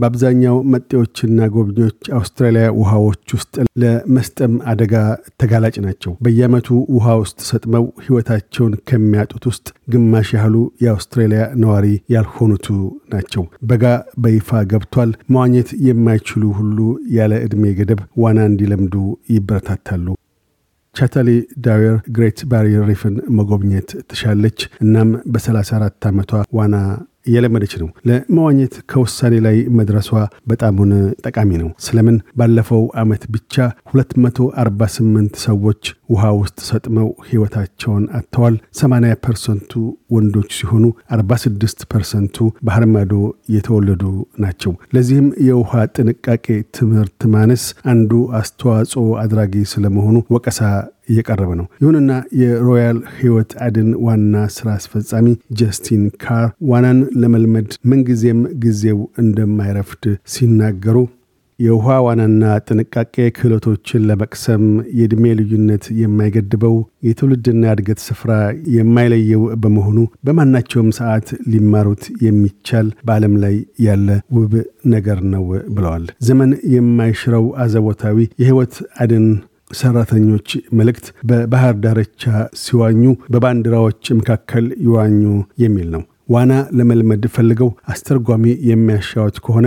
በአብዛኛው መጤዎችና ጎብኚዎች አውስትራሊያ ውሃዎች ውስጥ ለመስጠም አደጋ ተጋላጭ ናቸው። በየዓመቱ ውሃ ውስጥ ሰጥመው ሕይወታቸውን ከሚያጡት ውስጥ ግማሽ ያህሉ የአውስትራሊያ ነዋሪ ያልሆኑቱ ናቸው። በጋ በይፋ ገብቷል። መዋኘት የማይችሉ ሁሉ ያለ ዕድሜ ገደብ ዋና እንዲለምዱ ይበረታታሉ። ቻታሊ ዳዌር ግሬት ባሪየር ሪፍን መጎብኘት ትሻለች። እናም በ34 ዓመቷ ዋና እየለመደች ነው። ለመዋኘት ከውሳኔ ላይ መድረሷ በጣሙን ጠቃሚ ነው። ስለምን ባለፈው ዓመት ብቻ 248 ሰዎች ውሃ ውስጥ ሰጥመው ሕይወታቸውን አጥተዋል። 80 ፐርሰንቱ ወንዶች ሲሆኑ 46 ፐርሰንቱ ባህር ማዶ የተወለዱ ናቸው። ለዚህም የውሃ ጥንቃቄ ትምህርት ማነስ አንዱ አስተዋጽኦ አድራጊ ስለመሆኑ ወቀሳ እየቀረበ ነው። ይሁንና የሮያል ሕይወት አድን ዋና ስራ አስፈጻሚ ጀስቲን ካር ዋናን ለመልመድ ምንጊዜም ጊዜው እንደማይረፍድ ሲናገሩ የውሃ ዋናና ጥንቃቄ ክህሎቶችን ለመቅሰም የዕድሜ ልዩነት የማይገድበው የትውልድና እድገት ስፍራ የማይለየው በመሆኑ በማናቸውም ሰዓት ሊማሩት የሚቻል በዓለም ላይ ያለ ውብ ነገር ነው ብለዋል። ዘመን የማይሽረው አዘቦታዊ የሕይወት አድን ሰራተኞች መልእክት በባህር ዳርቻ ሲዋኙ በባንዲራዎች መካከል ይዋኙ የሚል ነው። ዋና ለመልመድ ፈልገው አስተርጓሚ የሚያሻዎት ከሆነ